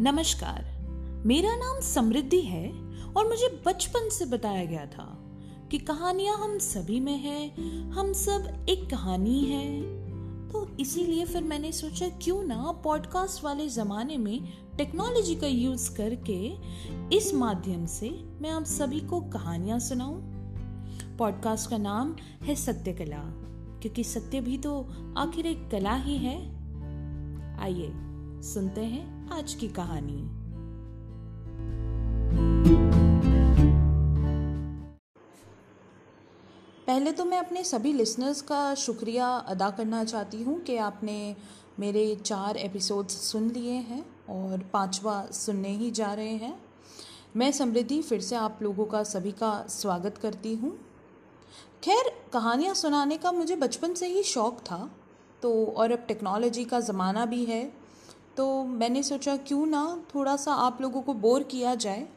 नमस्कार। मेरा नाम समृद्धि है और मुझे बचपन से बताया गया था कि कहानियाँ हम सभी में है, हम सब एक कहानी है। तो इसीलिए फिर मैंने सोचा क्यों ना पॉडकास्ट वाले ज़माने में टेक्नोलॉजी का यूज़ करके इस माध्यम से मैं आप सभी को कहानियाँ सुनाऊं। पॉडकास्ट का नाम है सत्य कला क्योंकि सत्य भी तो आखिर एक कला ही है। आइए, सुनते हैं। आज की कहानी। पहले तो मैं अपने सभी लिसनर्स का शुक्रिया अदा करना चाहती हूँ कि आपने मेरे चार एपिसोड्स सुन लिए हैं और पांचवा सुनने ही जा रहे हैं। मैं समृद्धि फिर से आप लोगों का सभी का स्वागत करती हूँ। खैर, कहानियाँ सुनाने का मुझे बचपन से ही शौक़ था तो और अब टेक्नोलॉजी का ज़माना भी है तो मैंने सोचा क्यों ना थोड़ा सा आप लोगों को बोर किया जाए।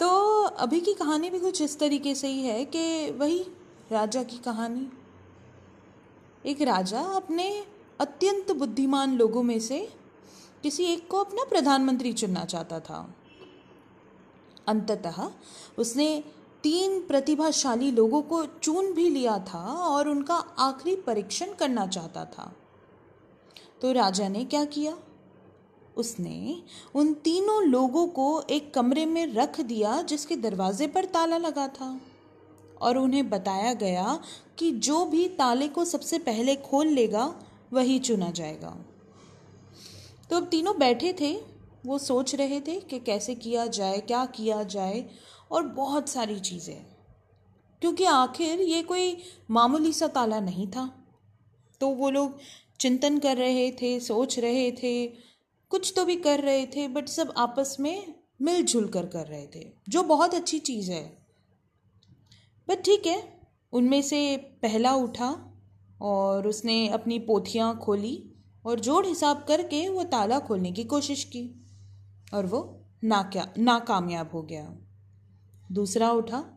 तो अभी की कहानी भी कुछ इस तरीके से ही है कि वही राजा की कहानी। एक राजा अपने अत्यंत बुद्धिमान लोगों में से किसी एक को अपना प्रधानमंत्री चुनना चाहता था। अंततः उसने तीन प्रतिभाशाली लोगों को चुन भी लिया था और उनका आखिरी परीक्षण करना चाहता था। तो राजा ने क्या किया? उसने उन तीनों लोगों को एक कमरे में रख दिया जिसके दरवाजे पर ताला लगा था। और उन्हें बताया गया कि जो भी ताले को सबसे पहले खोल लेगा, वही चुना जाएगा। तो अब तीनों बैठे थे। वो सोच रहे थे कि कैसे किया जाए, क्या किया जाए, और बहुत सारी चीज़ें। क्योंकि आखिर ये कोई मामूली सा ताला नहीं था। तो वो लोग चिंतन कर रहे थे, सोच रहे थे, कुछ तो भी कर रहे थे बट सब आपस में मिलजुल कर कर रहे थे, जो बहुत अच्छी चीज़ है। बट ठीक है, उनमें से पहला उठा और उसने अपनी पोथियाँ खोली और जोड़ हिसाब करके वो ताला खोलने की कोशिश की और वो नाक्या, नाकामयाब हो गया। दूसरा उठा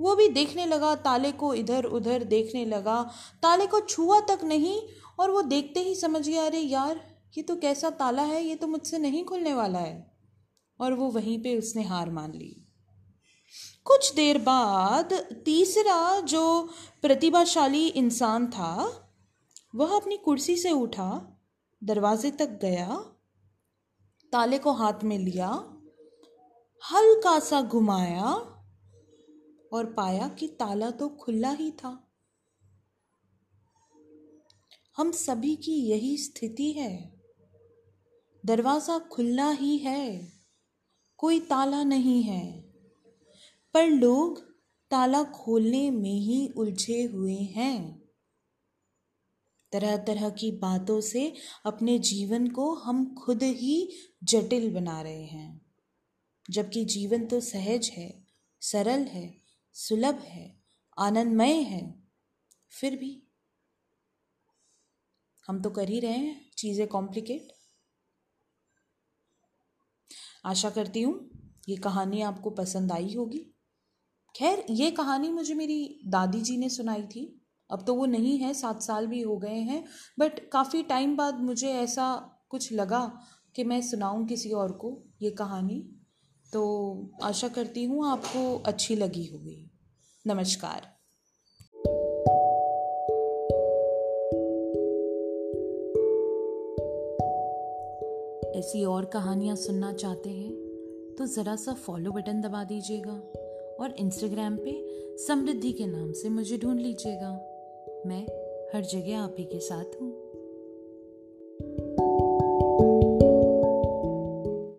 वो भी देखने लगा, ताले को इधर उधर देखने लगा। ताले को छुआ तक नहीं, और वो देखते ही समझ गया, अरे यार, ये तो कैसा ताला है, ये तो मुझसे नहीं खुलने वाला है। और वो वहीं पे उसने हार मान ली। कुछ देर बाद तीसरा जो प्रतिभाशाली इंसान था, वह अपनी कुर्सी से उठा, दरवाजे तक गया, ताले को हाथ में लिया, हल्का सा घुमाया और पाया कि ताला तो खुला ही था। हम सभी की यही स्थिति है। दरवाज़ा खुला ही है, कोई ताला नहीं है। पर लोग ताला खोलने में ही उलझे हुए हैं। तरह तरह की बातों से अपने जीवन को हम खुद ही जटिल बना रहे हैं। जबकि जीवन तो सहज है, सरल है। सुलभ है, आनंदमय है, फिर भी हम तो कर ही रहे हैं, चीज़ें कॉम्प्लिकेट आशा करती हूँ ये कहानी आपको पसंद आई होगी। खैर, ये कहानी मुझे मेरी दादी जी ने सुनाई थी। अब तो वो नहीं है, सात साल भी हो गए हैं बट काफ़ी टाइम बाद मुझे ऐसा कुछ लगा कि मैं सुनाऊं किसी और को ये कहानी। तो आशा करती हूँ आपको अच्छी लगी होगी। नमस्कार। ऐसी और कहानियाँ सुनना चाहते हैं तो ज़रा सा फॉलो बटन दबा दीजिएगा और इंस्टाग्राम पे समृद्धि के नाम से मुझे ढूंढ लीजिएगा। मैं हर जगह आप ही के साथ हूँ।